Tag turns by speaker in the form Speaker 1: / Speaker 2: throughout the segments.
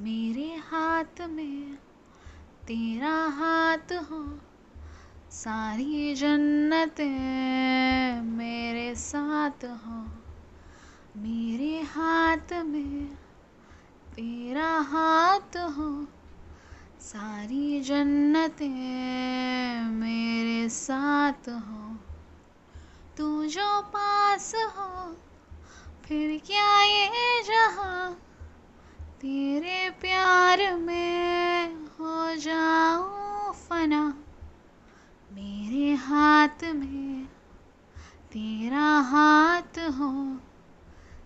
Speaker 1: मेरे हाथ में तेरा हाथ हो। सारी जन्नतें मेरे साथ हो। मेरे हाथ में तेरा हाथ हो। सारी जन्नतें मेरे साथ हो। तू जो पास हो, फिर क्या ये जहाँ? प्यार में हो जाऊँ फना। मेरे हाथ में तेरा हाथ हो।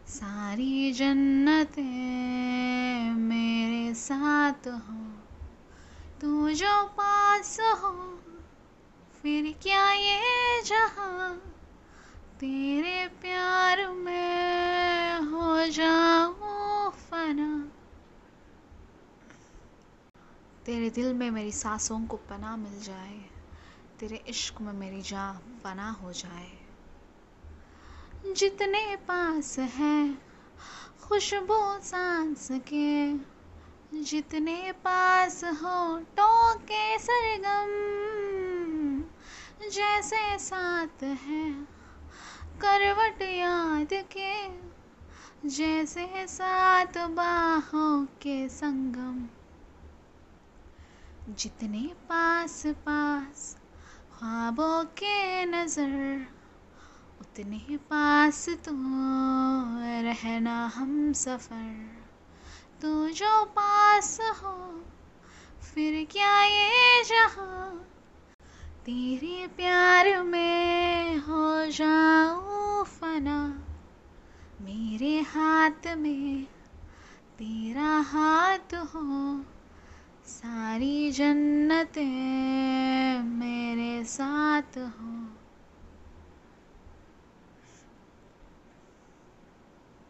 Speaker 1: सारी जन्नतें मेरे साथ हो। तू जो पास हो, फिर क्या ये जहाँ? तेरे प्यार तेरे दिल में मेरी सांसों को पना मिल जाए, तेरे इश्क में मेरी जान पना हो जाए। जितने पास है, खुशबू सांस के, जितने पास हो टोके सरगम, जैसे साथ है, करवट याद के, जैसे सात बाहों के संगम। जितने पास पास ख्वाबों के नज़र, उतने पास तो रहना हम सफ़र। तू जो पास हो, फिर क्या ये जहाँ? तेरे प्यार में हो जाऊँ फना, मेरे हाथ में तेरा हाथ हो। सारी जन्नतें मेरे साथ हो।